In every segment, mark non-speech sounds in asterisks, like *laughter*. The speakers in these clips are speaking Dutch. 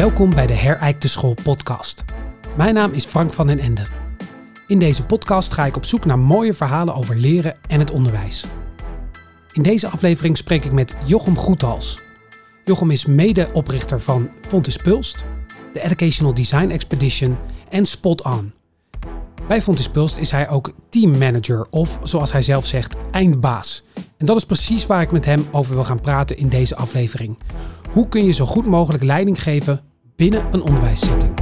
Welkom bij de Herijkte School podcast. Mijn naam is Frank van den Ende. In deze podcast ga ik op zoek naar mooie verhalen over leren en het onderwijs. In deze aflevering spreek ik met Jochem Goethals. Jochem is medeoprichter van Fontes Pulst, de Educational Design Expedition en Spot On. Bij Fontes Pulst is hij ook teammanager of, zoals hij zelf zegt, eindbaas. En dat is precies waar ik met hem over wil gaan praten in deze aflevering. Hoe kun je zo goed mogelijk leiding geven binnen een onderwijssetting?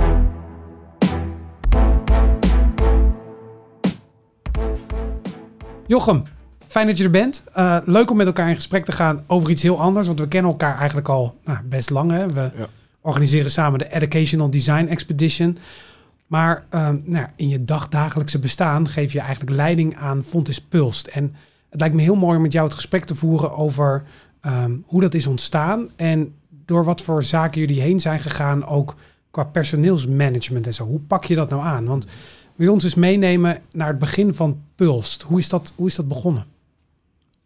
Jochem, fijn dat je er bent. Uh, leuk om met elkaar in gesprek te gaan over iets heel anders, want we kennen elkaar eigenlijk al nou, best lang. Hè? We ja. organiseren samen de Educational Design Expedition. Maar uh, nou, in je dagdagelijkse bestaan geef je eigenlijk leiding aan Fontes Pulst. En het lijkt me heel mooi om met jou het gesprek te voeren over um, hoe dat is ontstaan en door wat voor zaken jullie heen zijn gegaan, ook qua personeelsmanagement en zo. Hoe pak je dat nou aan? Want wil je ons eens meenemen naar het begin van Pulst? Hoe is dat, hoe is dat begonnen?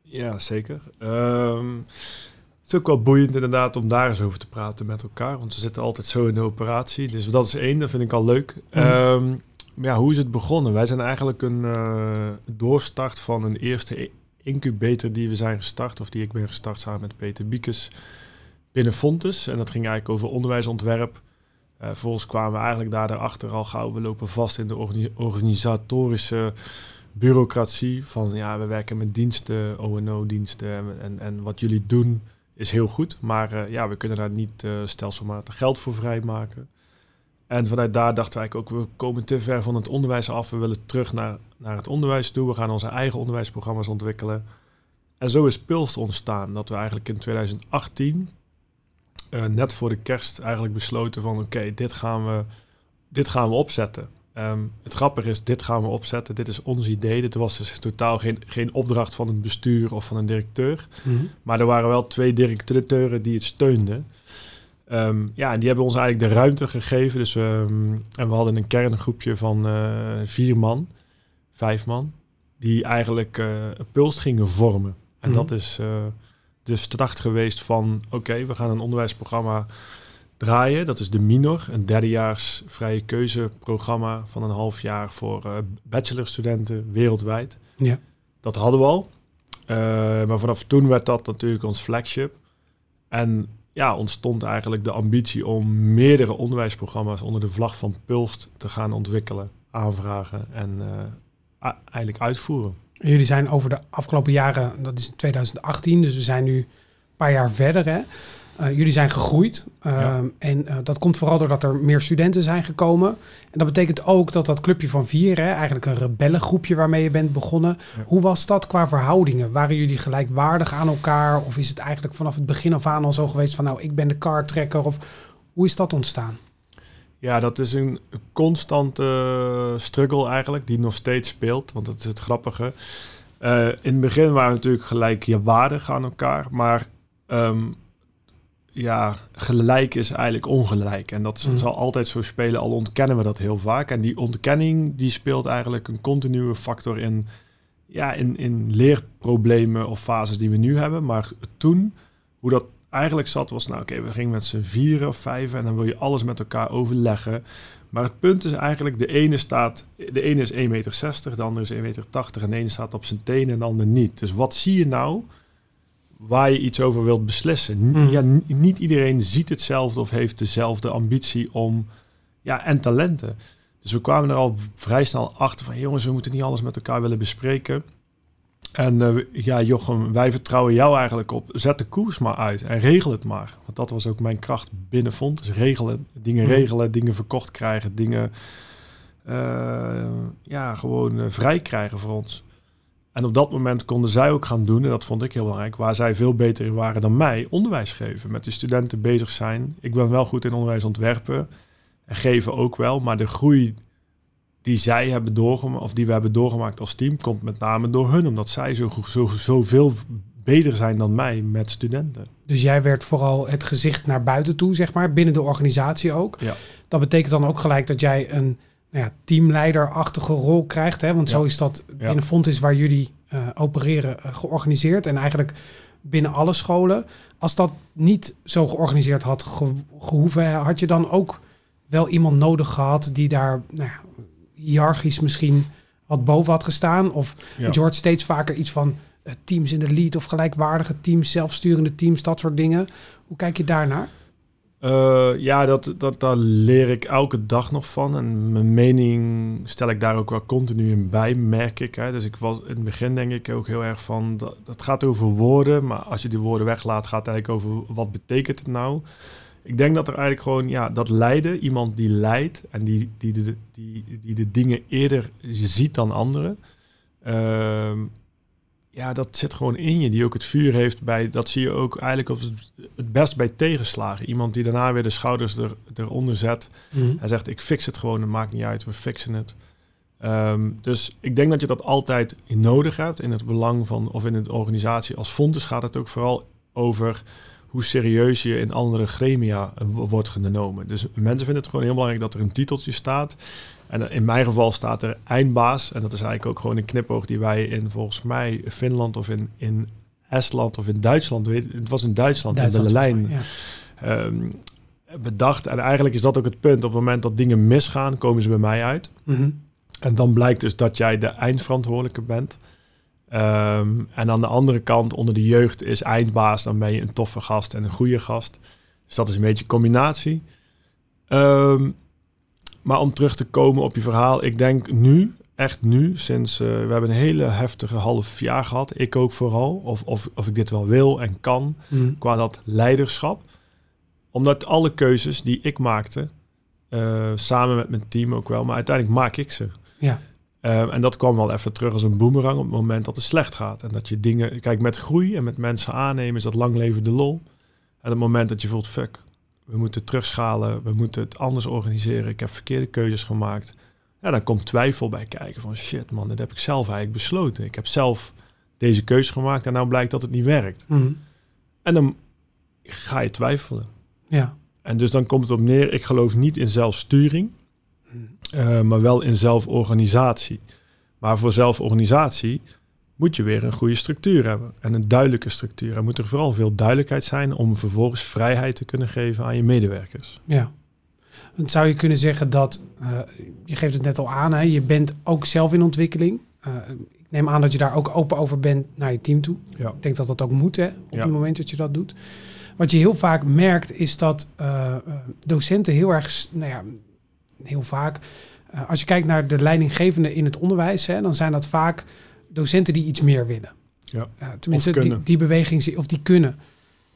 Ja, zeker. Um, het is ook wel boeiend inderdaad om daar eens over te praten met elkaar. Want we zitten altijd zo in de operatie. Dus dat is één, dat vind ik al leuk. Mm. Um, maar ja, hoe is het begonnen? Wij zijn eigenlijk een uh, doorstart van een eerste incubator die we zijn gestart. Of die ik ben gestart samen met Peter Biekes binnen Fontes. En dat ging eigenlijk over onderwijsontwerp. Uh, vervolgens kwamen we eigenlijk daarachter al gauw. We lopen vast in de organisatorische bureaucratie. Van ja, we werken met diensten, ONO-diensten. En, en, wat jullie doen is heel goed. Maar uh, ja, we kunnen daar niet uh, stelselmatig geld voor vrijmaken. En vanuit daar dachten wij ook, we komen te ver van het onderwijs af. We willen terug naar, naar het onderwijs toe. We gaan onze eigen onderwijsprogramma's ontwikkelen. En zo is Puls ontstaan. Dat we eigenlijk in 2018 uh, net voor de kerst eigenlijk besloten van oké, dit gaan we dit gaan we opzetten. Um, het grappige is, dit gaan we opzetten. Dit is ons idee. Dit was dus totaal geen, geen opdracht van een bestuur of van een directeur. Mm -hmm. Maar er waren wel twee directeuren die het steunden. Um, ja, en die hebben ons eigenlijk de ruimte gegeven. Dus, um, en we hadden een kerngroepje van uh, vier man, vijf man, die eigenlijk uh, een puls gingen vormen. En mm -hmm. dat is uh, de start geweest van, oké, okay, we gaan een onderwijsprogramma draaien. Dat is de Minor, een derdejaars vrije keuzeprogramma van een half jaar voor uh, bachelorstudenten wereldwijd. Ja. Dat hadden we al. Uh, maar vanaf toen werd dat natuurlijk ons flagship. En ja, ontstond eigenlijk de ambitie om meerdere onderwijsprogramma's onder de vlag van Pulst te gaan ontwikkelen, aanvragen en uh, eigenlijk uitvoeren. Jullie zijn over de afgelopen jaren, dat is 2018, dus we zijn nu een paar jaar verder. Hè? Uh, jullie zijn gegroeid. Uh, ja. En uh, dat komt vooral doordat er meer studenten zijn gekomen. En dat betekent ook dat dat clubje van vier, hè, eigenlijk een rebellengroepje waarmee je bent begonnen. Ja. Hoe was dat qua verhoudingen? Waren jullie gelijkwaardig aan elkaar? Of is het eigenlijk vanaf het begin af aan al zo geweest van nou, ik ben de kartrekker? Of hoe is dat ontstaan? Ja, dat is een constante struggle eigenlijk, die nog steeds speelt. Want dat is het grappige. in het begin waren we natuurlijk gelijkwaardig aan elkaar. Maar um, ja, gelijk is eigenlijk ongelijk. En dat mm. zal altijd zo spelen, al ontkennen we dat heel vaak. En die ontkenning die speelt eigenlijk een continue factor in, ja, in, in leerproblemen of fases die we nu hebben. Maar toen, hoe dat eigenlijk zat, was nou oké, okay, we gingen met z'n vieren of vijven en dan wil je alles met elkaar overleggen. Maar het punt is eigenlijk, de ene staat, de ene is 1,60 meter, de andere is 1,80 meter en de ene staat op zijn tenen en de ander niet. Dus wat zie je nou? waar je iets over wilt beslissen. Mm. Ja, niet iedereen ziet hetzelfde of heeft dezelfde ambitie om, ja, en talenten. Dus we kwamen er al vrij snel achter van, jongens, we moeten niet alles met elkaar willen bespreken. En uh, ja, Jochem, wij vertrouwen jou eigenlijk op. Zet de koers maar uit en regel het maar. Want dat was ook mijn kracht binnen vond. Dus regelen, dingen mm. regelen, dingen verkocht krijgen, dingen uh, ja, gewoon uh, vrij krijgen voor ons. En op dat moment konden zij ook gaan doen, en dat vond ik heel belangrijk, waar zij veel beter in waren dan mij, onderwijs geven. Met de studenten bezig zijn. Ik ben wel goed in onderwijs ontwerpen en geven ook wel, maar de groei die zij hebben doorgemaakt, of die we hebben doorgemaakt als team, komt met name door hun, omdat zij zo, zo, zoveel beter zijn dan mij met studenten. Dus jij werd vooral het gezicht naar buiten toe, zeg maar, binnen de organisatie ook. Ja. Dat betekent dan ook gelijk dat jij een nou ja, teamleiderachtige rol krijgt. Hè? Want ja. zo is dat ja. in de is waar jullie eh, opereren eh, georganiseerd. En eigenlijk binnen alle scholen. Als dat niet zo georganiseerd had ge gehoeven, had je dan ook wel iemand nodig gehad die daar nou ja, hiërarchisch misschien wat boven had gestaan? Of Ja. je hoort steeds vaker iets van eh, teams in de lead of gelijkwaardige teams, zelfsturende teams, dat soort dingen. Hoe kijk je daarnaar? Eh, ja, dat, dat, daar leer ik elke dag nog van. En mijn mening stel ik daar ook wel continu in bij, merk ik. Hè. Dus ik was in het begin denk ik ook heel erg van... Dat, dat gaat over woorden, maar als je die woorden weglaat... gaat het eigenlijk over wat betekent het nou? Ik denk dat er eigenlijk gewoon... Ja, dat leiden, iemand die leidt... en die, die, de, die, die de dingen eerder ziet dan anderen... ehm, ja, dat zit gewoon in je. Die ook het vuur heeft bij... Dat zie je ook eigenlijk op het, het best bij tegenslagen. Iemand die daarna weer de schouders er, eronder zet... en zegt, ik fix het gewoon, het maakt niet uit, we fixen het. Ehm, dus ik denk dat je dat altijd nodig hebt in het belang van, of in een organisatie als Fontes gaat het ook vooral over hoe serieus je in andere gremia wo- wordt genomen. Dus mensen vinden het gewoon heel belangrijk dat er een titeltje staat. En in mijn geval staat er eindbaas. En dat is eigenlijk ook gewoon een knipoog die wij in volgens mij Finland of in, in Estland of in Duitsland, het was in Duitsland, Duitsland, in Berlijn, ja. ehm, bedacht. En eigenlijk is dat ook het punt. Op het moment dat dingen misgaan, komen ze bij mij uit. Mhm. En dan blijkt dus dat jij de eindverantwoordelijke bent. Ehm, en aan de andere kant, onder de jeugd is eindbaas. Dan ben je een toffe gast en een goede gast. Dus dat is een beetje een combinatie. Ehm, maar om terug te komen op je verhaal. Ik denk nu, echt nu, sinds eh, we hebben een hele heftige half jaar gehad. Ik ook vooral. Of, of, of ik dit wel wil en kan Mhm. qua dat leiderschap. Omdat alle keuzes die ik maakte, eh, samen met mijn team ook wel, maar uiteindelijk maak ik ze. Ja. Eh, en dat kwam wel even terug als een boemerang op het moment dat het slecht gaat. En dat je dingen, kijk, met groei en met mensen aannemen is dat lang leven de lol. En het moment dat je voelt, fuck, we moeten terugschalen, we moeten het anders organiseren, ik heb verkeerde keuzes gemaakt. Ja, dan komt twijfel bij kijken van shit man, dit heb ik zelf eigenlijk besloten. Ik heb zelf deze keuze gemaakt en nou blijkt dat het niet werkt. Mhm. En dan ga je twijfelen. Ja. En dus dan komt het op neer, ik geloof niet in zelfsturing, eh, maar wel in zelforganisatie. Maar voor zelforganisatie moet je weer een goede structuur hebben en een duidelijke structuur. Er moet er vooral veel duidelijkheid zijn om vervolgens vrijheid te kunnen geven aan je medewerkers. Ja. Dan zou je kunnen zeggen dat, eh, je geeft het net al aan, hè, je bent ook zelf in ontwikkeling. Eh, ik neem aan dat je daar ook open over bent naar je team toe. Ja. Ik denk dat dat ook moet, hè, op Ja. het moment dat je dat doet. Wat je heel vaak merkt is dat docenten heel erg, nou ja, heel vaak, eh, als je kijkt naar de leidinggevenden in het onderwijs, hè, dan zijn dat vaak docenten die iets meer willen. Ja. Tenminste, die, die beweging, of die kunnen.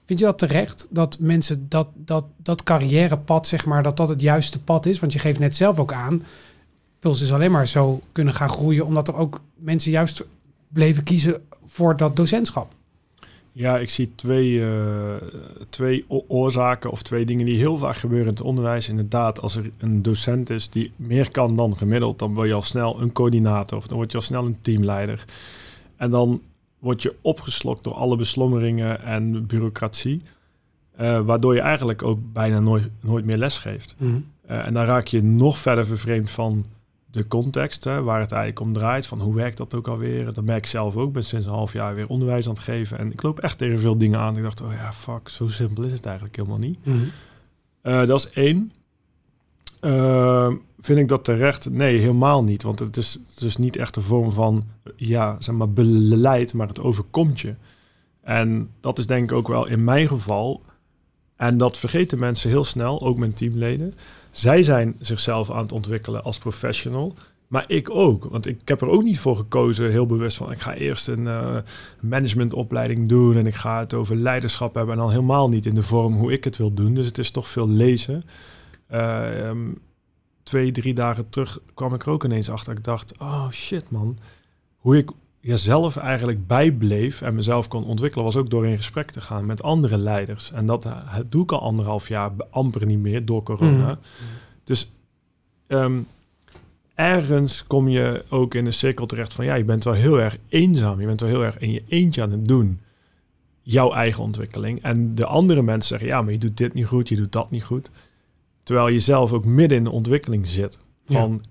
Vind je dat terecht? Dat mensen dat, dat, dat carrièrepad, zeg maar, dat dat het juiste pad is? Want je geeft net zelf ook aan, Puls is alleen maar zo kunnen gaan groeien, omdat er ook mensen juist bleven kiezen voor dat docentschap. Ja, ik zie twee, eh, twee oorzaken of twee dingen die heel vaak gebeuren in het onderwijs. Inderdaad, als er een docent is die meer kan dan gemiddeld, dan word je al snel een coördinator of dan word je al snel een teamleider. En dan word je opgeslokt door alle beslommeringen en bureaucratie, eh, waardoor je eigenlijk ook bijna nooit, nooit meer les geeft. Eh, en dan raak je nog verder vervreemd van de context, hè, waar het eigenlijk om draait. Van hoe werkt dat ook alweer? Dat merk ik zelf ook. Ik ben sinds een half jaar weer onderwijs aan het geven. En ik loop echt tegen veel dingen aan. Ik dacht, oh ja, fuck, zo simpel is het eigenlijk helemaal niet. Eh, dat is één. Eh, vind ik dat terecht? Nee, helemaal niet. Want het is, is niet echt een vorm van, ja, zeg maar, beleid, maar het overkomt je. En dat is denk ik ook wel in mijn geval. En dat vergeten mensen heel snel, ook mijn teamleden. Zij zijn zichzelf aan het ontwikkelen als professional. Maar ik ook. Want ik heb er ook niet voor gekozen, heel bewust van... ik ga eerst een eh, managementopleiding doen... en ik ga het over leiderschap hebben... en dan helemaal niet in de vorm hoe ik het wil doen. Dus het is toch veel lezen. Eh, ehm, twee, drie dagen terug kwam ik er ook ineens achter. Ik dacht, oh shit man. Hoe ik jezelf eigenlijk bijbleef en mezelf kon ontwikkelen... was ook door in gesprek te gaan met andere leiders. En dat eh, doe ik al anderhalf jaar amper niet meer door corona. Mhm. Dus ehm, ergens kom je ook in een cirkel terecht van... ja, je bent wel heel erg eenzaam. Je bent wel heel erg in je eentje aan het doen. Jouw eigen ontwikkeling. En de andere mensen zeggen... ja, maar je doet dit niet goed, je doet dat niet goed. Terwijl je zelf ook midden in de ontwikkeling zit. Van,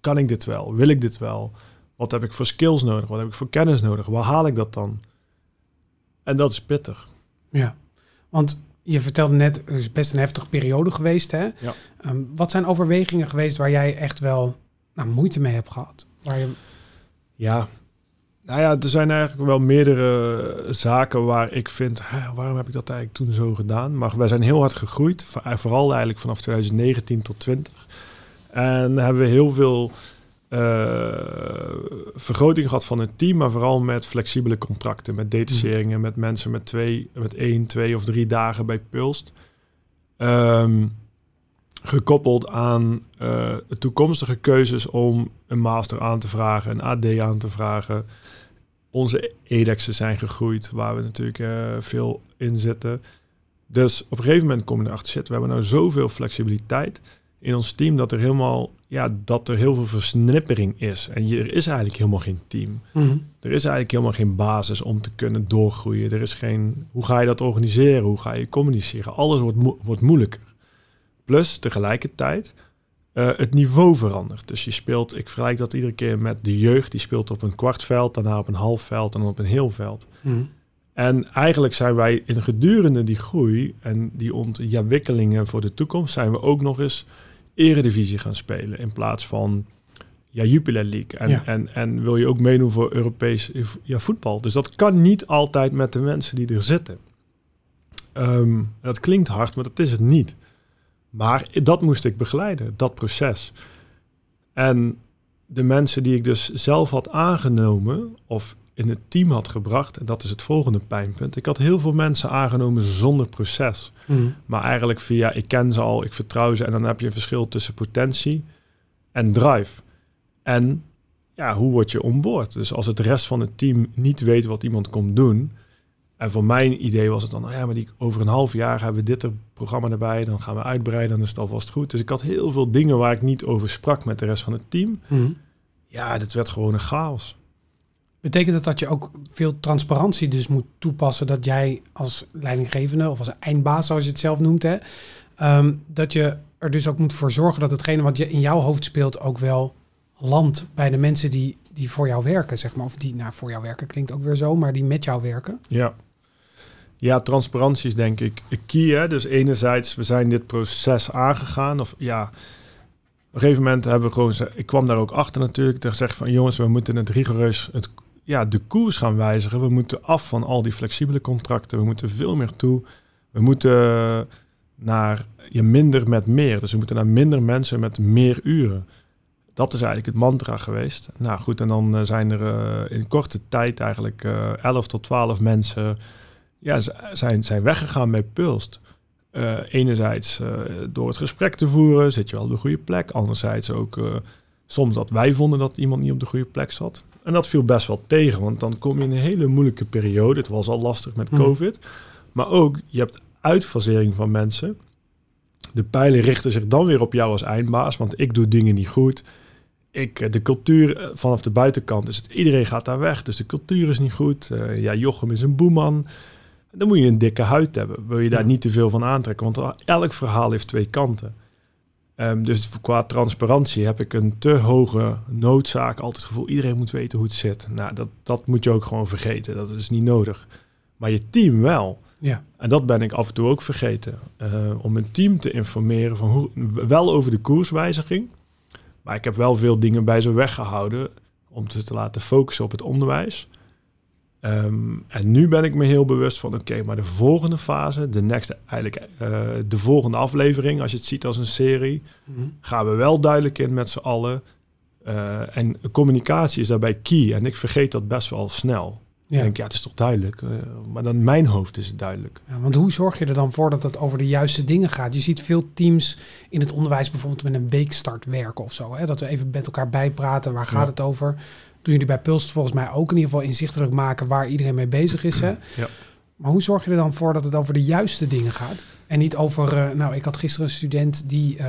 kan ik dit wel? Wil ik dit wel? Wat heb ik voor skills nodig? Wat heb ik voor kennis nodig? Waar haal ik dat dan? En dat is pittig. Ja, want je vertelde net, het is best een heftige periode geweest. Hè? Ja. Ehm, wat zijn overwegingen geweest waar jij echt wel nou, moeite mee hebt gehad? Waar je... Ja, nou ja, er zijn eigenlijk wel meerdere zaken waar ik vind, hè, waarom heb ik dat eigenlijk toen zo gedaan? Maar wij zijn heel hard gegroeid, vooral eigenlijk vanaf 2019 tot 20. En hebben we heel veel uh, vergroting gehad van het team, maar vooral met flexibele contracten, met detacheringen, met mensen met twee, met één, twee of drie dagen bij Pulst. Um, gekoppeld aan uh, toekomstige keuzes om een master aan te vragen, een AD aan te vragen. Onze edexen zijn gegroeid, waar we natuurlijk uh, veel in zitten. Dus op een gegeven moment kom je erachter, shit, we hebben nou zoveel flexibiliteit in ons team dat er helemaal, ja, dat er heel veel versnippering is. En je, er is eigenlijk helemaal geen team. Mhm. Er is eigenlijk helemaal geen basis om te kunnen doorgroeien. Er is geen, hoe ga je dat organiseren? Hoe ga je communiceren? Alles wordt, mo wordt moeilijker. Plus tegelijkertijd uh, het niveau verandert. Dus je speelt, ik vergelijk dat iedere keer met de jeugd. Die speelt op een kwartveld, daarna op een half veld en dan op een heel veld. Mhm. En eigenlijk zijn wij in gedurende die groei en die ontwikkelingen voor de toekomst, zijn we ook nog eens eredivisie gaan spelen in plaats van ja, Jupiler League. En, Ja. en, en wil je ook meedoen voor Europees ja, voetbal. Dus dat kan niet altijd met de mensen die er zitten. Ehm, dat klinkt hard, maar dat is het niet. Maar dat moest ik begeleiden, dat proces. En de mensen die ik dus zelf had aangenomen of in het team had gebracht, en dat is het volgende pijnpunt. Ik had heel veel mensen aangenomen zonder proces. Mhm. Maar eigenlijk via, ik ken ze al, ik vertrouw ze. En dan heb je een verschil tussen potentie en drive. En ja, hoe word je onboord? Dus als het rest van het team niet weet wat iemand komt doen. En voor mijn idee was het dan, nou ja, maar die, over een half jaar hebben we dit er, programma erbij. Dan gaan we uitbreiden, dan is het alvast goed. Dus ik had heel veel dingen waar ik niet over sprak met de rest van het team. Mhm. Ja, dit werd gewoon een chaos. Betekent dat dat je ook veel transparantie dus moet toepassen dat jij als leidinggevende of als eindbaas, zoals je het zelf noemt, hè, ehm, dat je er dus ook moet voor zorgen dat hetgene wat je in jouw hoofd speelt ook wel landt bij de mensen die, die voor jou werken, zeg maar. Of die, nou, voor jou werken klinkt ook weer zo, maar die met jou werken. Ja. Ja, transparantie is denk ik key. Hè? Dus enerzijds, we zijn dit proces aangegaan. Of ja, op een gegeven moment hebben we gewoon... Ik kwam daar ook achter natuurlijk. Daar zeg van, jongens, we moeten het rigoureus... Het, ja, de koers gaan wijzigen. We moeten af van al die flexibele contracten. We moeten veel meer toe. We moeten naar je minder met meer. Dus we moeten naar minder mensen met meer uren. Dat is eigenlijk het mantra geweest. Nou goed, en dan uh, zijn er uh, in korte tijd eigenlijk uh, 11 tot 12 mensen ja, zijn, zijn weggegaan met Pulst. Enerzijds door het gesprek te voeren, zit je wel op de goede plek. Anderzijds ook soms dat wij vonden dat iemand niet op de goede plek zat. En dat viel best wel tegen, want dan kom je in een hele moeilijke periode. Het was al lastig met COVID. Mm. Maar ook, je hebt uitfasering van mensen. De pijlen richten zich dan weer op jou als eindbaas, want ik doe dingen niet goed. Ik, de cultuur vanaf de buitenkant is het, iedereen gaat daar weg. Dus de cultuur is niet goed. ja, Jochem is een boeman. Dan moet je een dikke huid hebben. Wil je daar niet te veel van aantrekken? Want elk verhaal heeft twee kanten. Um, dus qua transparantie heb ik een te hoge noodzaak. Altijd het gevoel, iedereen moet weten hoe het zit. Nou, dat, dat moet je ook gewoon vergeten. Dat is niet nodig. Maar je team wel. Ja. En dat ben ik af en toe ook vergeten. Uh, om een team te informeren van hoe, wel over de koerswijziging. Maar ik heb wel veel dingen bij ze weggehouden. Om ze te laten focussen op het onderwijs. Um, en nu ben ik me heel bewust van, oké, okay, maar de volgende fase, de next, eigenlijk uh, de volgende aflevering, als je het ziet als een serie, mm -hmm. gaan we wel duidelijk in met z'n allen. Uh, en communicatie is daarbij key. En ik vergeet dat best wel snel. Ja. Ik denk, ja, het is toch duidelijk. Uh, maar dan in mijn hoofd is het duidelijk. Ja, want hoe zorg je er dan voor dat het over de juiste dingen gaat? Je ziet veel teams in het onderwijs bijvoorbeeld met een weekstart werken of zo. Hè? Dat we even met elkaar bijpraten. Waar gaat Ja. het over? Doen jullie bij Pulst volgens mij ook in ieder geval inzichtelijk maken waar iedereen mee bezig is. Hè? *clears throat* Ja. Maar hoe zorg je er dan voor dat het over de juiste dingen gaat? En niet over, uh, nou, ik had gisteren een student die, uh,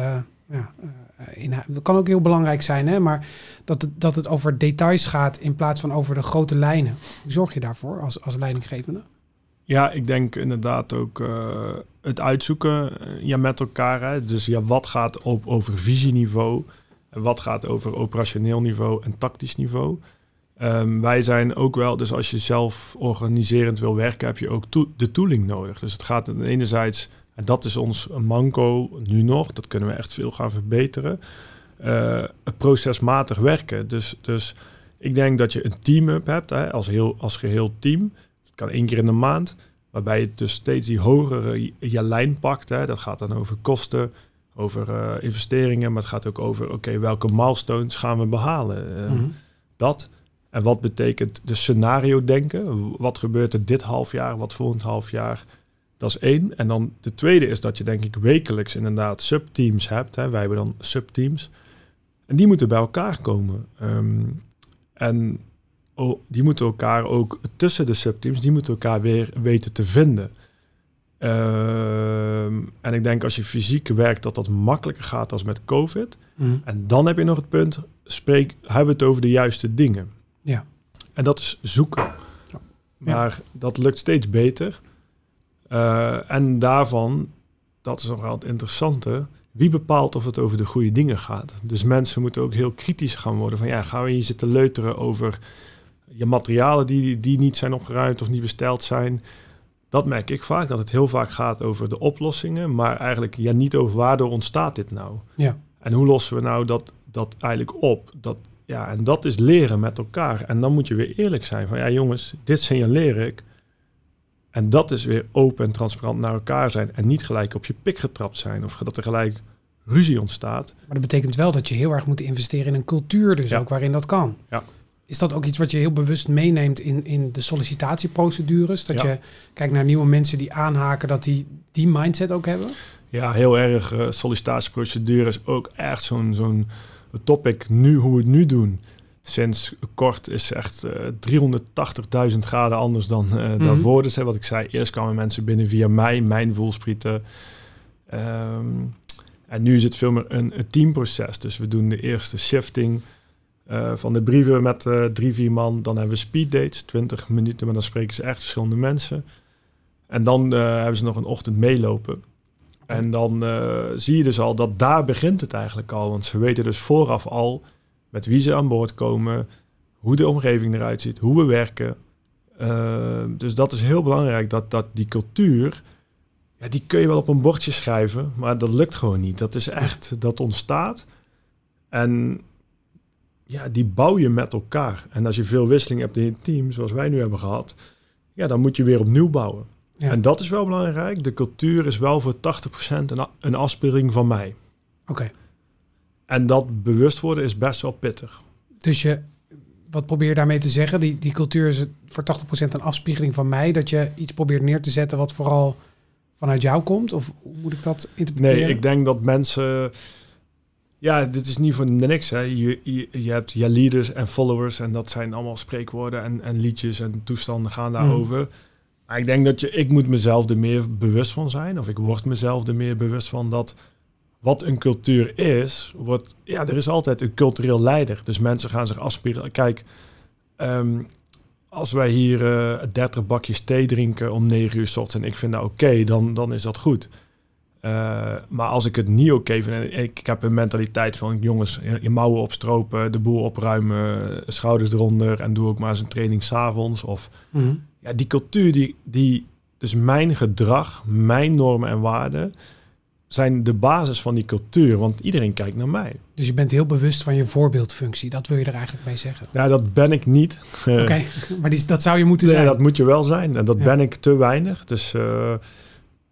ja, uh, in, dat kan ook heel belangrijk zijn, hè? maar dat het, dat het over details gaat in plaats van over de grote lijnen. Hoe zorg je daarvoor als, als leidinggevende? Ja, ik denk inderdaad ook uh, het uitzoeken ja, met elkaar. Hè? Dus ja, wat gaat op, over visieniveau? Wat gaat over operationeel niveau en tactisch niveau? Ehm, wij zijn ook wel, dus als je zelf organiserend wil werken, heb je ook de tooling nodig. Dus het gaat enerzijds, en dat is ons manco nu nog, dat kunnen we echt veel gaan verbeteren, uh, procesmatig werken. Dus, dus ik denk dat je een team-up hebt, hè, als, heel, als geheel team. Dat kan één keer in de maand, waarbij je dus steeds die hogere lijn pakt. Hè. Dat gaat dan over kosten, over uh, investeringen, maar het gaat ook over, oké, welke milestones gaan we behalen? Uh, Dat. En wat betekent de scenario denken? Wat gebeurt er dit half jaar, wat volgend half jaar? Dat is één. En dan de tweede is dat je denk ik wekelijks inderdaad subteams hebt. Hè. Wij hebben dan subteams. En die moeten bij elkaar komen. Um, en oh, die moeten elkaar ook tussen de subteams, die moeten elkaar weer weten te vinden. Um, en ik denk als je fysiek werkt dat dat makkelijker gaat als met COVID. Mm. En dan heb je nog het punt, spreek, hebben we het over de juiste dingen. Ja. En dat is zoeken. Ja. Maar dat lukt steeds beter. Uh, en daarvan, dat is nog wel het interessante, wie bepaalt of het over de goede dingen gaat? Dus mensen moeten ook heel kritisch gaan worden van ja, gaan we hier zitten leuteren over je materialen die, die niet zijn opgeruimd of niet besteld zijn. Dat merk ik vaak, dat het heel vaak gaat over de oplossingen, maar eigenlijk ja, niet over waardoor ontstaat dit nou. Ja. En hoe lossen we nou dat, dat eigenlijk op? Dat, ja, en dat is leren met elkaar. En dan moet je weer eerlijk zijn van ja jongens, dit signaleer ik. En dat is weer open en transparant naar elkaar zijn. En niet gelijk op je pik getrapt zijn. Of dat er gelijk ruzie ontstaat. Maar dat betekent wel dat je heel erg moet investeren in een cultuur, dus ook waarin dat kan. Ja. Is dat ook iets wat je heel bewust meeneemt in, in de sollicitatieprocedures? Dat je kijkt naar nieuwe mensen die aanhaken, dat die die mindset ook hebben? Ja, heel erg. Uh, sollicitatieprocedure is ook echt zo'n zo'n topic nu, hoe we het nu doen sinds kort is echt uh, eh, 380.000 graden anders dan uh, daarvoor. Dus hè, wat ik zei, eerst kwamen mensen binnen via mij, mijn voelsprieten. Um, en nu is het veel meer een, een teamproces. Dus we doen de eerste shifting uh, van de brieven met drie, vier man. Dan hebben we speed dates, 20 minuten, maar dan spreken ze echt verschillende mensen. En dan hebben ze nog een ochtend meelopen. En dan zie je dus al dat daar begint het eigenlijk al. Want ze weten dus vooraf al met wie ze aan boord komen, hoe de omgeving eruit ziet, hoe we werken. Dus dat is heel belangrijk, dat, dat die cultuur, ja, die kun je wel op een bordje schrijven, maar dat lukt gewoon niet. Dat is echt, dat ontstaat. En ja, die bouw je met elkaar. En als je veel wisseling hebt in je team, zoals wij nu hebben gehad, ja, dan moet je weer opnieuw bouwen. Ja. En dat is wel belangrijk. De cultuur is wel voor 80% een, een afspeling van mij. Oké. En dat bewust worden is best wel pittig. Dus je, wat probeer je daarmee te zeggen? Die, die cultuur is voor 80% een afspiegeling van mij. Dat je iets probeert neer te zetten wat vooral vanuit jou komt? Of hoe moet ik dat interpreteren? Nee, ik denk dat mensen... Ja, dit is niet voor niks. Hè. Je, je, je hebt je leaders en followers en dat zijn allemaal spreekwoorden en, en liedjes en toestanden gaan daarover. Mm. Maar ik denk dat je, ik moet mezelf er meer bewust van zijn. Of ik word mezelf er meer bewust van dat wat een cultuur is, wordt, ja, er is altijd een cultureel leider. Dus mensen gaan zich afspiegelen. Kijk, ehm, als wij hier uh, eh, 30 bakjes thee drinken om 9 uur s ochtends en ik vind dat oké, dan, dan is dat goed. Uh, maar als ik het niet oké vind en ik, ik, heb een mentaliteit van jongens, je mouwen opstropen, de boel opruimen, schouders eronder en doe ook maar eens een training s'avonds. Of mm ja, die cultuur, die, die, dus mijn gedrag, mijn normen en waarden, zijn de basis van die cultuur, want iedereen kijkt naar mij. Dus je bent heel bewust van je voorbeeldfunctie, dat wil je er eigenlijk mee zeggen? Ja, dat ben ik niet. Oké, *laughs* maar die, dat zou je moeten nee, zijn. dat moet je wel zijn en dat ben ik te weinig. Dus uh,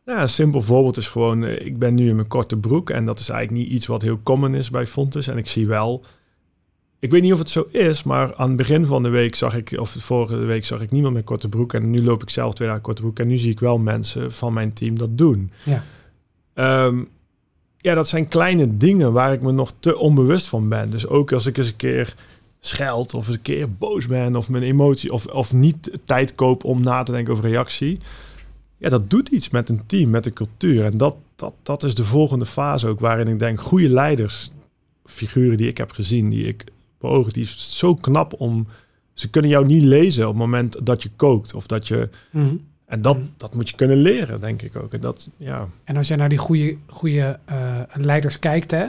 ja, een simpel voorbeeld is gewoon, eh, ik ben nu in mijn korte broek en dat is eigenlijk niet iets wat heel common is bij Fontes. En ik zie wel, ik weet niet of het zo is, maar aan het begin van de week zag ik, of vorige week zag ik niemand met korte broek en nu loop ik zelf twee dagen korte broek en nu zie ik wel mensen van mijn team dat doen. Ja. Um, ja, dat zijn kleine dingen waar ik me nog te onbewust van ben. Dus ook als ik eens een keer scheld of eens een keer boos ben of mijn emotie of, of niet tijd koop om na te denken over reactie. Ja, dat doet iets met een team, met een cultuur. En dat, dat, dat is de volgende fase ook waarin ik denk, goede leiders, figuren die ik heb gezien, die ik beoog, die is zo knap om... Ze kunnen jou niet lezen op het moment dat je kookt of dat je... Mhm. En dat, dat moet je kunnen leren, denk ik ook. En, dat, ja. en als jij naar die goede, goede uh, leiders kijkt, hè,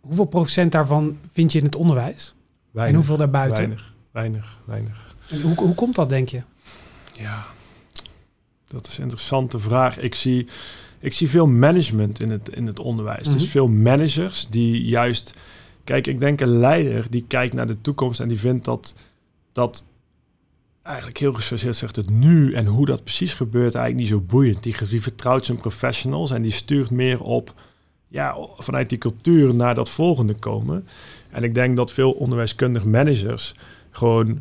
hoeveel procent daarvan vind je in het onderwijs? Weinig, en hoeveel daarbuiten? Weinig, weinig, weinig. En hoe, hoe komt dat, denk je? Ja, dat is een interessante vraag. Ik zie, ik zie veel management in het, in het onderwijs. Dus Mhm. veel managers die juist... Kijk, ik denk een leider die kijkt naar de toekomst en die vindt dat... dat eigenlijk heel gechargeerd zegt het nu en hoe dat precies gebeurt eigenlijk niet zo boeiend. Die, die vertrouwt zijn professionals en die stuurt meer op ja, vanuit die cultuur naar dat volgende komen. En ik denk dat veel onderwijskundig managers gewoon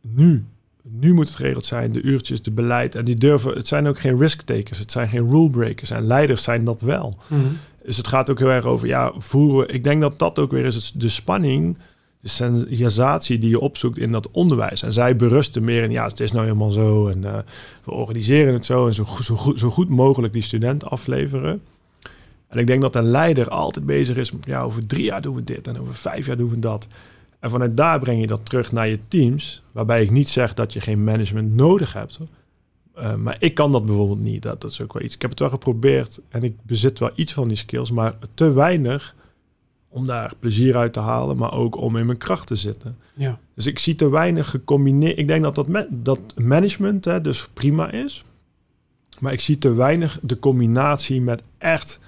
nu, nu moet het geregeld zijn, de uurtjes, de beleid. En die durven, het zijn ook geen risk takers, het zijn geen rule breakers. En leiders zijn dat wel. Mhm. Dus het gaat ook heel erg over, ja, voeren. Ik denk dat dat ook weer is de spanning, de sensatie die je opzoekt in dat onderwijs. En zij berusten meer in, ja, het is nou helemaal zo en eh, we organiseren het zo en zo, zo, goed, zo goed mogelijk die student afleveren. En ik denk dat een leider altijd bezig is, ja, over drie jaar doen we dit en over vijf jaar doen we dat. En vanuit daar breng je dat terug naar je teams, waarbij ik niet zeg dat je geen management nodig hebt. Eh, maar ik kan dat bijvoorbeeld niet. Dat, dat is ook wel iets. Ik heb het wel geprobeerd en ik bezit wel iets van die skills, maar te weinig om daar plezier uit te halen, maar ook om in mijn kracht te zitten. Ja. Dus ik zie te weinig gecombineerd. Ik denk dat dat, ma- dat management hè, dus prima is. Maar ik zie te weinig de combinatie met echt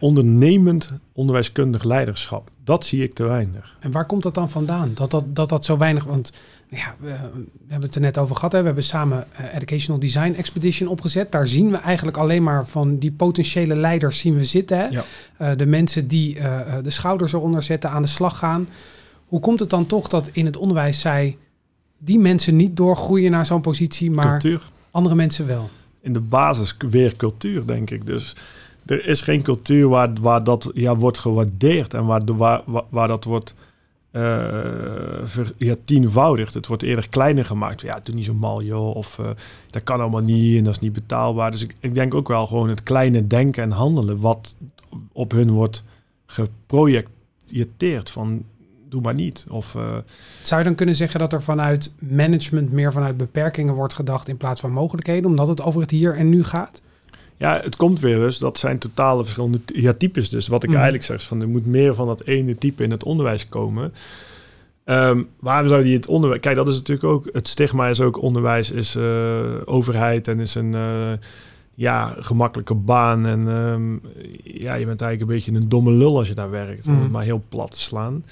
ondernemend onderwijskundig leiderschap. Dat zie ik te weinig. En waar komt dat dan vandaan? Dat dat, dat, dat zo weinig... Want ja, we, we hebben het er net over gehad. Hè? We hebben samen eh, Educational Design Expedition opgezet. Daar zien we eigenlijk alleen maar van die potentiële leiders zien we zitten. Hè? Ja. Eh, de mensen die eh, de schouders eronder zetten, aan de slag gaan. Hoe komt het dan toch dat in het onderwijs zij die mensen niet doorgroeien naar zo'n positie, maar Cultuur. andere mensen wel? in de basis weer cultuur, denk ik. Dus er is geen cultuur waar, waar dat ja, wordt gewaardeerd en waar, waar, waar, dat wordt ver, ja, tienvoudigd. Het wordt eerder kleiner gemaakt. Ja, doe niet zo mal, joh. Of eh, dat kan allemaal niet en dat is niet betaalbaar. Dus ik, ik denk ook wel gewoon het kleine denken en handelen... wat op hun wordt geprojecteerd van... doe maar niet. Of eh, Zou je dan kunnen zeggen dat er vanuit management meer vanuit beperkingen wordt gedacht in plaats van mogelijkheden, omdat het over het hier en nu gaat? Ja, het komt weer dus. Dat zijn totale verschillende ja, types. Dus wat ik Mhm. eigenlijk zeg, is van er moet meer van dat ene type in het onderwijs komen. Ehm, waarom zou die het onderwijs... Kijk, dat is natuurlijk ook... Het stigma is ook onderwijs is eh, overheid en is een eh, ja, gemakkelijke baan. En ehm, ja, je bent eigenlijk een beetje een domme lul als je daar werkt. Om het Mhm. maar heel plat te slaan.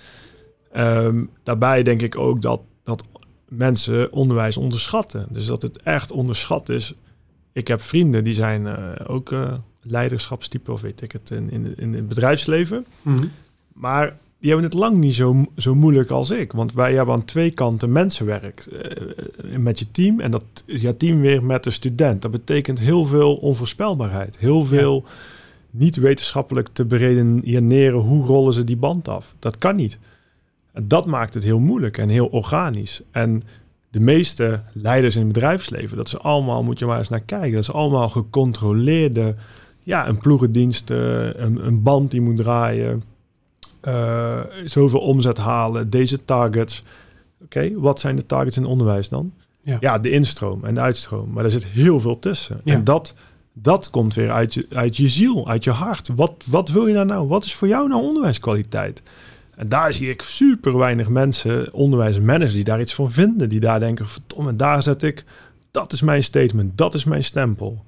Ehm, daarbij denk ik ook dat, dat mensen onderwijs onderschatten. Dus dat het echt onderschat is ik heb vrienden die zijn eh, ook eh, leiderschapstype of weet ik het in, in, in het bedrijfsleven. Maar die hebben het lang niet zo, zo moeilijk als ik. Want wij hebben aan twee kanten mensenwerk eh, met je team. En dat ja, team weer met de student. Dat betekent heel veel onvoorspelbaarheid. Heel veel niet wetenschappelijk te beredeneren hoe rollen ze die band af. Dat kan niet. En dat maakt het heel moeilijk en heel organisch. En de meeste leiders in het bedrijfsleven, dat is allemaal, moet je maar eens naar kijken, dat is allemaal gecontroleerde, ja, een ploegendienst, een, een band die moet draaien, eh, zoveel omzet halen, deze targets. Oké, wat zijn de targets in onderwijs dan? Ja. de instroom en de uitstroom. Maar er zit heel veel tussen. Ja. En dat, dat komt weer uit je, uit je ziel, uit je hart. Wat, wat wil je daar nou? Wat is voor jou nou onderwijskwaliteit? En daar zie ik super weinig mensen, onderwijsmanagers, die daar iets van vinden. Die daar denken, verdomme, daar zet ik, dat is mijn statement, dat is mijn stempel.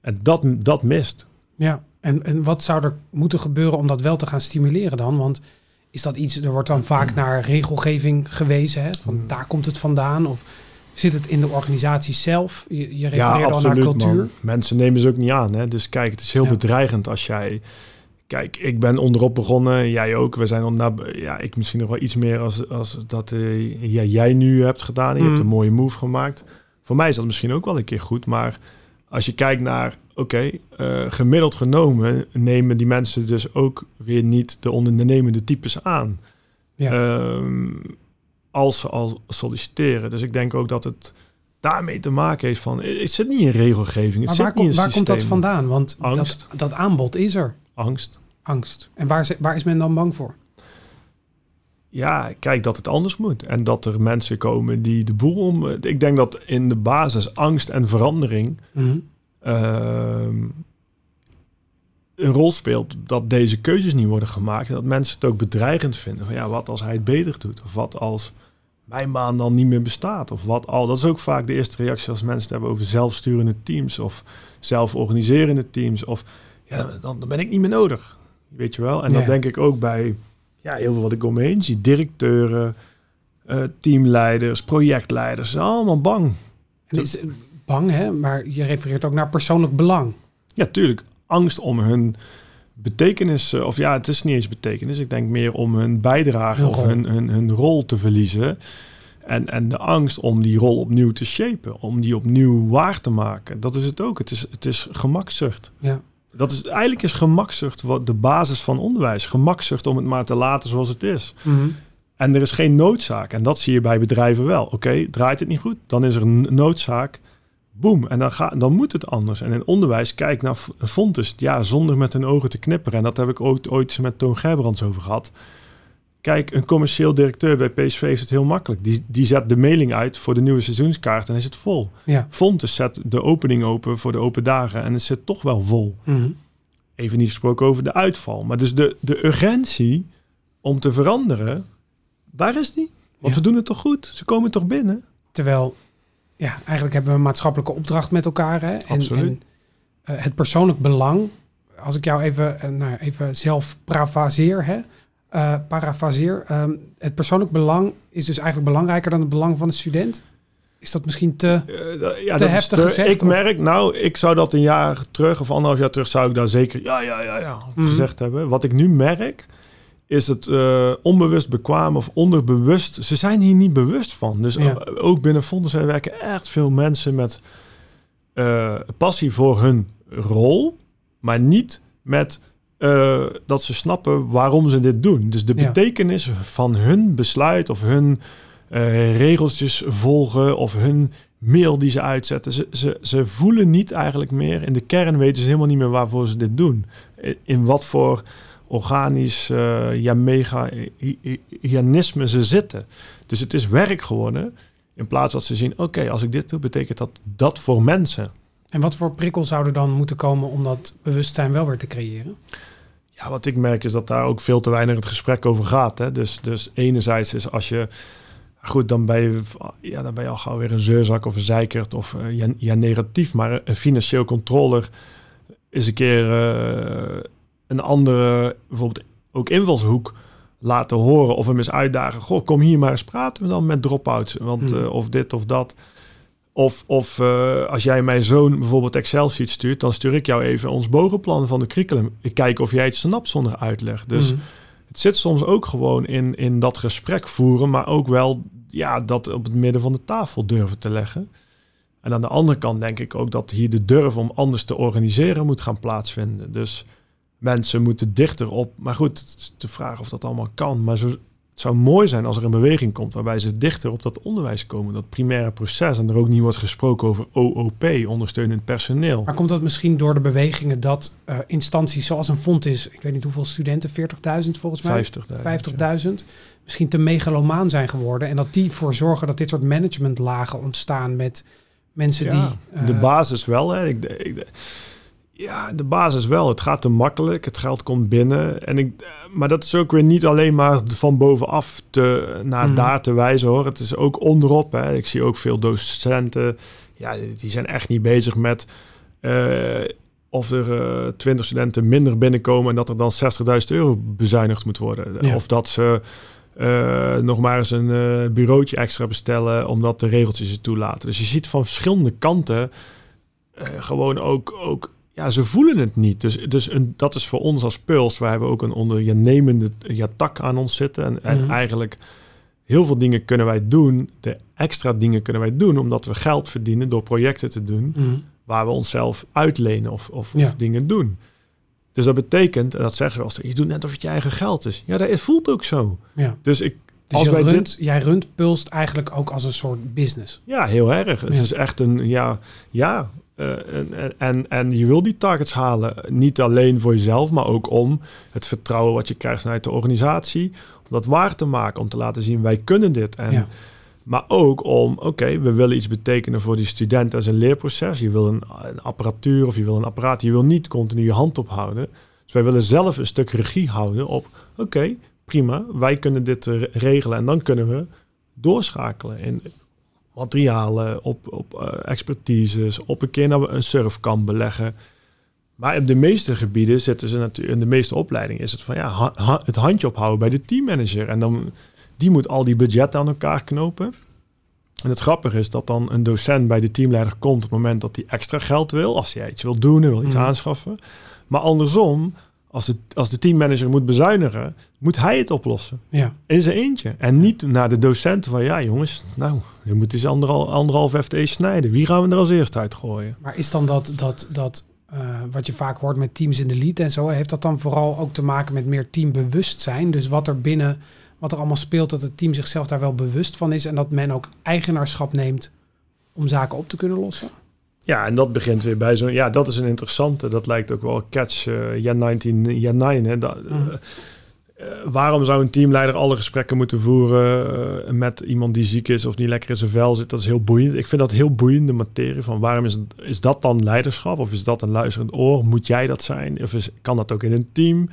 En dat, dat mist. Ja, en, en wat zou er moeten gebeuren om dat wel te gaan stimuleren dan? Want is dat iets, er wordt dan vaak naar regelgeving gewezen, hè? van Hmm. daar komt het vandaan? Of zit het in de organisatie zelf? Je, je refereert al naar cultuur. man. Mensen nemen ze ook niet aan. Hè? Dus kijk, het is heel Ja. bedreigend als jij... Kijk, ik ben onderop begonnen, jij ook. We zijn onder, ja, ik misschien nog wel iets meer als, als dat eh, ja, jij nu hebt gedaan. Je Mm. hebt een mooie move gemaakt. Voor mij is dat misschien ook wel een keer goed. Maar als je kijkt naar, oké, eh, gemiddeld genomen nemen die mensen dus ook weer niet de ondernemende types aan. Ja. Ehm, als ze al solliciteren. Dus ik denk ook dat het daarmee te maken heeft van... Het zit niet in regelgeving, het maar zit waar, niet in waar komt dat vandaan? Want dat, dat aanbod is er. Angst. Angst. En waar, ze- waar is men dan bang voor? Ja, kijk dat het anders moet. En dat er mensen komen die de boel om... Ik denk dat in de basis angst en verandering... Mhm. ehm, een rol speelt dat deze keuzes niet worden gemaakt. En dat mensen het ook bedreigend vinden. Van ja, wat als hij het beter doet? Of wat als... mijn baan dan niet meer bestaat of wat al. Dat is ook vaak de eerste reactie als mensen het hebben over zelfsturende teams of zelforganiserende teams. Of ja, dan, dan ben ik niet meer nodig. Weet je wel? En Ja. dat denk ik ook bij ja, heel veel wat ik om me heen zie. Directeuren, eh, teamleiders, projectleiders. Ze zijn allemaal bang. En is bang, hè? Maar je refereert ook naar persoonlijk belang. Ja, tuurlijk. Angst om hun betekenis, eh, of ja, het is niet eens betekenis. Ik denk meer om hun bijdrage Hun of hun, hun, hun rol te verliezen. En, en de angst om die rol opnieuw te shapen, om die opnieuw waar te maken. Dat is het ook. Het is, het is gemakzucht. Ja. Dat is, eigenlijk is gemakzucht wat de basis van onderwijs. Gemakzucht om het maar te laten zoals het is. Mhm. En er is geen noodzaak. En dat zie je bij bedrijven wel. Oké, draait het niet goed? Dan is er een noodzaak. Boom. En dan, ga, dan moet het anders. En in onderwijs, kijk naar Fontes. Ja, zonder met hun ogen te knipperen. En dat heb ik ooit, ooit met Toon Gerbrands over gehad. Kijk, een commercieel directeur bij PSV heeft het heel makkelijk. Die, die zet de mailing uit voor de nieuwe seizoenskaart en is het vol. Ja. Fontes zet de opening open voor de open dagen en het zit toch wel vol. Mhm. Even niet gesproken over de uitval. Maar dus de, de urgentie om te veranderen, waar is die? Want Ja. we doen het toch goed? Ze komen toch binnen? Terwijl, ja, eigenlijk hebben we een maatschappelijke opdracht met elkaar. Hè? En, Absoluut. En, eh, het persoonlijk belang, als ik jou even, eh, nou, even zelf parafraseer, hè? Eh, parafraseer, ehm, het persoonlijk belang is dus eigenlijk belangrijker dan het belang van de student. Is dat misschien te... Eh, da- ja, Te dat heftig te- gezegd, Ik of? merk, nou, ik zou dat een jaar terug of anderhalf jaar terug zou ik daar zeker ja, ja, ja, ja Mhm. gezegd hebben. Wat ik nu merk, is het eh, onbewust bekwaam of onderbewust. Ze zijn hier niet bewust van. Dus Ja. ook binnen Fonds werken echt veel mensen met eh, passie voor hun rol, maar niet met eh, dat ze snappen waarom ze dit doen. Dus de Ja. betekenis van hun besluit of hun eh, regeltjes volgen of hun mail die ze uitzetten. Ze, ze, ze voelen niet eigenlijk meer. In de kern weten ze helemaal niet meer waarvoor ze dit doen. In, wat voor organisch eh ja, mega-ianisme ze zitten. Dus het is werk geworden. In plaats dat ze zien, oké, als ik dit doe, betekent dat dat voor mensen. En wat voor prikkel zou er dan moeten komen om dat bewustzijn wel weer te creëren? Ja, wat ik merk is dat daar ook veel te weinig het gesprek over gaat. Hè? Dus, dus enerzijds is als je... Goed, dan ben je, ja, dan ben je al gauw weer een zeurzak of een zeikert of eh, ja, ja, negatief. Maar een financieel controller is een keer eh, een andere, bijvoorbeeld ook invalshoek laten horen. Of hem eens uitdagen. Goh, kom hier maar eens praten we dan met drop-outs. Want, Hmm. eh, of dit of dat. Of, of eh, als jij mijn zoon bijvoorbeeld Excel-sheet stuurt... dan stuur ik jou even ons bogenplan van de curriculum. Ik kijk of jij het snapt zonder uitleg. Dus Mhm. het zit soms ook gewoon in, in dat gesprek voeren... maar ook wel ja, dat op het midden van de tafel durven te leggen. En aan de andere kant denk ik ook dat hier de durf om anders te organiseren moet gaan plaatsvinden. Dus mensen moeten dichter op. Maar goed, het is de vraag of dat allemaal kan. Maar zo, het zou mooi zijn als er een beweging komt waarbij ze dichter op dat onderwijs komen, dat primaire proces. En er ook niet wordt gesproken over OOP, ondersteunend personeel. Maar komt dat misschien door de bewegingen dat eh, instanties zoals een fonds is, ik weet niet hoeveel studenten, 40.000 volgens mij? 50.000. 50.000 misschien te megalomaan zijn geworden. En dat die voor zorgen dat dit soort managementlagen ontstaan met mensen Ja, die... de eh, basis wel. Hè. Ik, ik, ja, de basis wel. Het gaat te makkelijk. Het geld komt binnen. En ik, maar dat is ook weer niet alleen maar van bovenaf te, naar Mhm. daar te wijzen hoor. Het is ook onderop. Hè. Ik zie ook veel docenten. Ja, die zijn echt niet bezig met eh, of er eh 20 studenten minder binnenkomen en dat er dan 60.000 euro bezuinigd moet worden. Ja. Of dat ze eh, nog maar eens een bureautje extra bestellen omdat de regeltjes het toelaten. Dus je ziet van verschillende kanten gewoon ook, ook ja, ze voelen het niet. Dus, dus een, dat is voor ons als Puls. We hebben ook een ondernemende ja, tak aan ons zitten. En, en Mhm. eigenlijk heel veel dingen kunnen wij doen. De extra dingen kunnen wij doen omdat we geld verdienen door projecten te doen mhm. waar we onszelf uitlenen of, of, Ja. of dingen doen. Dus dat betekent, en dat zeggen ze eens, je doet net of het je eigen geld is. Ja, dat voelt ook zo. Ja. Dus ik, Dus als wij runt, dit, jij runt Pulst eigenlijk ook als een soort business. ja, heel erg. Het Ja. is echt een, ja, ja. Eh, en, en- en, je wil die targets halen, niet alleen voor jezelf, maar ook om het vertrouwen wat je krijgt vanuit de organisatie, om dat waar te maken, om te laten zien, wij kunnen dit. En, Ja. Maar ook om, oké, we willen iets betekenen voor die student als een leerproces. Je wil een, een apparatuur of je wil een apparaat. Je wil niet continu je hand ophouden. Dus wij willen zelf een stuk regie houden op, oké, prima, wij kunnen dit eh, regelen. En dan kunnen we doorschakelen materialen, op, op uh, expertises, op een keer naar een surf kan beleggen. Maar op de meeste gebieden zitten ze natuurlijk, in de meeste opleidingen is het van ja, het handje ophouden bij de teammanager. En dan, die moet al die budgetten aan elkaar knopen. En het grappige is dat dan een docent bij de teamleider komt op het moment dat hij extra geld wil, als hij iets wil doen en wil iets mm. aanschaffen. Maar andersom, als de, als de teammanager moet bezuinigen, moet hij het oplossen. Ja. In zijn eentje. En niet naar de docenten van, ja jongens, nou, je moet eens anderhalf, anderhalf FTE snijden. Wie gaan we er als eerst uit gooien? Maar is dan dat, dat, dat uh, wat je vaak hoort met teams in de lead en zo, heeft dat dan vooral ook te maken met meer teambewustzijn? Dus wat er binnen, wat er allemaal speelt, dat het team zichzelf daar wel bewust van is en dat men ook eigenaarschap neemt om zaken op te kunnen lossen? Ja, en dat begint weer bij zo'n... Ja, dat is een interessante. Dat lijkt ook wel catch uh, ja 19, ja 9. Hè, dat, mm. Uh, waarom zou een teamleider alle gesprekken moeten voeren uh, met iemand die ziek is of niet lekker in zijn vel zit? Dat is heel boeiend. Ik vind dat heel boeiende materie. Van waarom is, is dat dan leiderschap? Of is dat een luisterend oor? Moet jij dat zijn? Of is, kan dat ook in een team?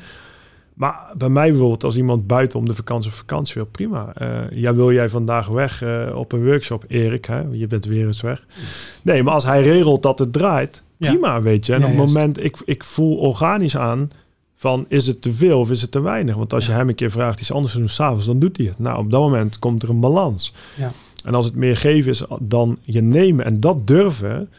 Maar bij mij bijvoorbeeld, als iemand buiten om de vakantie of vakantie wil, prima. Uh, ja, wil jij vandaag weg op een workshop, Erik? Hè? Je bent weer eens weg. Nee, maar als hij regelt dat het draait, prima, weet je. En op het moment, ik, ik voel organisch aan van, is het te veel of is het te weinig? Want als je hem een keer vraagt iets anders te doen s'avonds, dan doet hij het. Nou, op dat moment komt er een balans. Ja. En als het meer geven is dan je nemen en dat durven,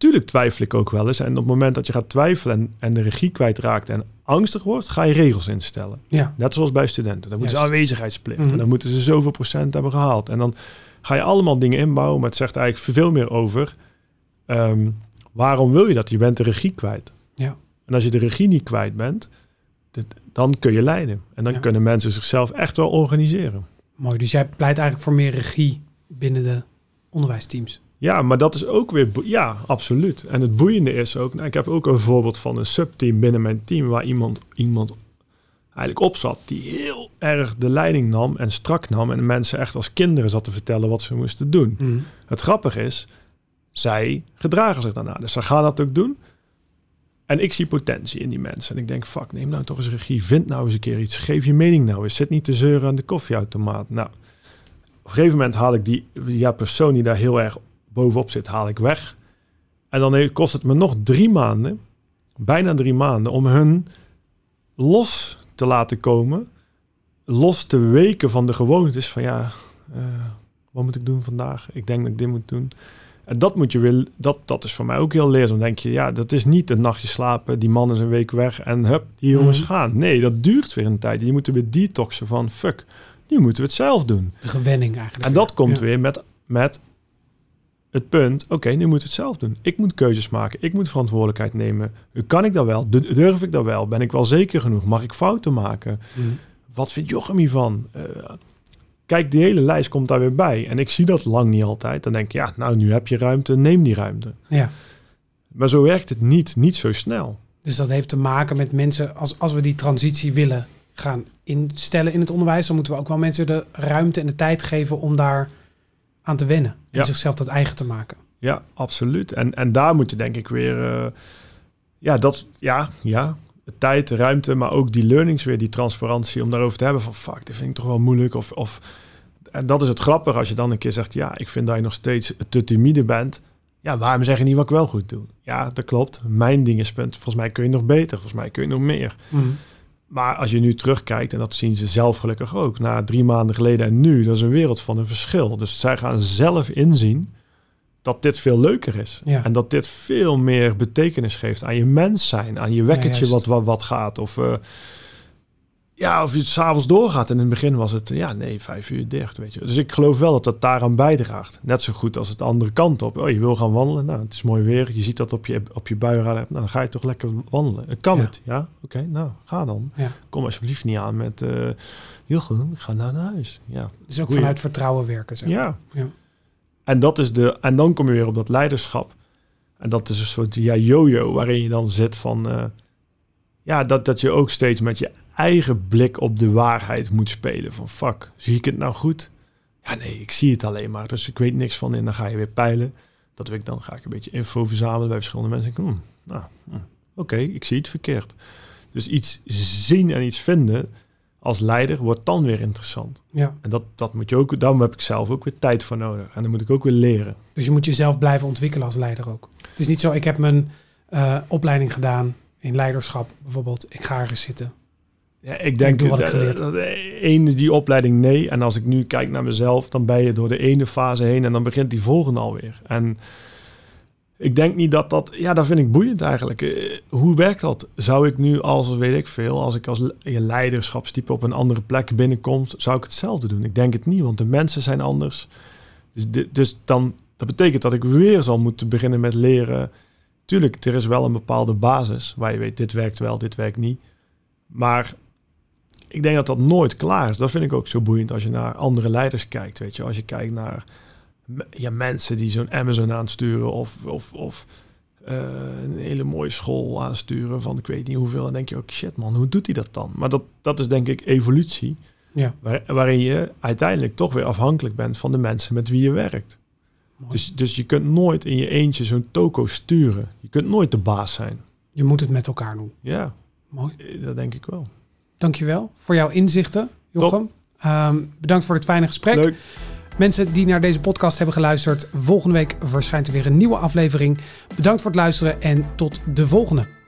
Tuurlijk twijfel ik ook wel eens. En op het moment dat je gaat twijfelen en, en de regie kwijtraakt en angstig wordt, ga je regels instellen. Ja. Net zoals bij studenten. Dan moeten ze aanwezigheidsplicht. En mhm. dan moeten ze zoveel procent hebben gehaald. En dan ga je allemaal dingen inbouwen. Maar het zegt eigenlijk veel meer over ehm, waarom wil je dat? Je bent de regie kwijt. Ja. En als je de regie niet kwijt bent, dan kun je leiden. En dan kunnen mensen zichzelf echt wel organiseren. Mooi. Dus jij pleit eigenlijk voor meer regie binnen de onderwijsteams. Ja, maar dat is ook weer... Ja, absoluut. En het boeiende is ook... Nou, ik heb ook een voorbeeld van een subteam binnen mijn team... waar iemand, iemand eigenlijk op zat... die heel erg de leiding nam en strak nam... en de mensen echt als kinderen zat te vertellen wat ze moesten doen. Mhm. Het grappige is, zij gedragen zich daarna. Dus ze gaan dat ook doen. En ik zie potentie in die mensen. En ik denk, fuck, neem nou toch eens regie. Vind nou eens een keer iets. Geef je mening nou eens. Zit niet te zeuren aan de koffieautomaat. Nou, op een gegeven moment haal ik die ja, persoon die daar heel erg bovenop zit, haal ik weg. En dan kost het me nog drie maanden, bijna drie maanden, om hun los te laten komen. Los te weken van de gewoontes van ja, uh, wat moet ik doen vandaag? Ik denk dat ik dit moet doen. En dat moet je willen, dat, dat is voor mij ook heel leerzaam. Dan denk je, ja, dat is niet een nachtje slapen, die man is een week weg en hup, die jongens mhm. gaan. Nee, dat duurt weer een tijd. Die moeten weer detoxen van fuck, nu moeten we het zelf doen. De gewenning eigenlijk. En dat komt weer met, met het punt, oké, nu moet het zelf doen. Ik moet keuzes maken. Ik moet verantwoordelijkheid nemen. Kan ik dat wel? Durf ik dat wel? Ben ik wel zeker genoeg? Mag ik fouten maken? Mhm. Wat vindt Jochem hiervan? Uh, kijk, die hele lijst komt daar weer bij. En ik zie dat lang niet altijd. Dan denk ik, ja, nou, nu heb je ruimte, neem die ruimte. Ja. Maar zo werkt het niet, niet zo snel. Dus dat heeft te maken met mensen, als, als we die transitie willen gaan instellen in het onderwijs, dan moeten we ook wel mensen de ruimte en de tijd geven om daar aan te wennen. En zichzelf dat eigen te maken. Ja, absoluut. En, en daar moet je denk ik weer... Uh, ja, dat, ja, ja, tijd, ruimte, maar ook die learnings weer, die transparantie om daarover te hebben van fuck, dit vind ik toch wel moeilijk. Of, of, en dat is het grappige als je dan een keer zegt, ja, ik vind dat je nog steeds te timide bent. Ja, waarom zeg je niet wat ik wel goed doe? Ja, dat klopt. Mijn ding is punt. Volgens mij kun je nog beter. Volgens mij kun je nog meer. Mm. Maar als je nu terugkijkt, en dat zien ze zelf gelukkig ook, na drie maanden geleden en nu, dat is een wereld van een verschil. Dus zij gaan zelf inzien dat dit veel leuker is. En dat dit veel meer betekenis geeft aan je mens zijn, aan je wekkertje wat, wat, wat gaat. Of uh, ja, of je het s'avonds doorgaat. En in het begin was het, ja, nee, vijf uur dicht, weet je. Dus ik geloof wel dat dat daaraan bijdraagt. Net zo goed als het andere kant op. Oh, je wil gaan wandelen, nou, het is mooi weer. Je ziet dat op je, op je buienradar. Nou, dan ga je toch lekker wandelen. Kan het, ja? Oké, nou, ga dan. Kom alsjeblieft niet aan met, uh, heel goed, ik ga nou naar huis. Ja. Dus ook vanuit vertrouwen werken, zeg ja. ja. En, dat is de, en dan kom je weer op dat leiderschap. En dat is een soort ja, yo-yo waarin je dan zit van... Uh, ja, dat, dat je ook steeds met je eigen blik op de waarheid moet spelen. Van fuck, zie ik het nou goed? Ja, nee, ik zie het alleen maar. Dus ik weet niks van. En dan ga je weer peilen. Dat weet ik dan. Ga ik een beetje info verzamelen bij verschillende mensen. Hmm, nou, hmm, oké, ik zie het verkeerd. Dus iets zien en iets vinden. Als leider wordt dan weer interessant. Ja. En dat, dat moet je ook, daarom heb ik zelf ook weer tijd voor nodig. En dan moet ik ook weer leren. Dus je moet jezelf blijven ontwikkelen als leider ook. Het is niet zo, ik heb mijn uh, opleiding gedaan in leiderschap bijvoorbeeld. Ik ga ergens zitten. Ja, ik denk doe wat ik dat, geleerd dat, ene die opleiding nee. En als ik nu kijk naar mezelf, dan ben je door de ene fase heen en dan begint die volgende alweer. En ik denk niet dat dat, ja, dat vind ik boeiend eigenlijk. Eh, Hoe werkt dat? Zou ik nu als, weet ik veel, als ik als je leiderschapstype op een andere plek binnenkomt, zou ik hetzelfde doen? Ik denk het niet, want de mensen zijn anders. Dus, dus dan, dat betekent dat ik weer zal moeten beginnen met leren. Tuurlijk, er is wel een bepaalde basis waar je weet, dit werkt wel, dit werkt niet. Maar ik denk dat dat nooit klaar is. Dat vind ik ook zo boeiend als je naar andere leiders kijkt. Weet je, als je kijkt naar ja, mensen die zo'n Amazon aansturen of, of, of eh, een hele mooie school aansturen van ik weet niet hoeveel. Dan denk je ook, shit man, hoe doet hij dat dan? Maar dat, dat is denk ik evolutie, Ja. waar, waarin je uiteindelijk toch weer afhankelijk bent van de mensen met wie je werkt. Mooi. Dus, dus je kunt nooit in je eentje zo'n toko sturen. Je kunt nooit de baas zijn. Je moet het met elkaar doen. Ja, Mooi. eh, dat denk ik wel. Dankjewel voor jouw inzichten, Jochem. Ehm, bedankt voor dit fijne gesprek. Leuk. Mensen die naar deze podcast hebben geluisterd, volgende week verschijnt er weer een nieuwe aflevering. Bedankt voor het luisteren en tot de volgende.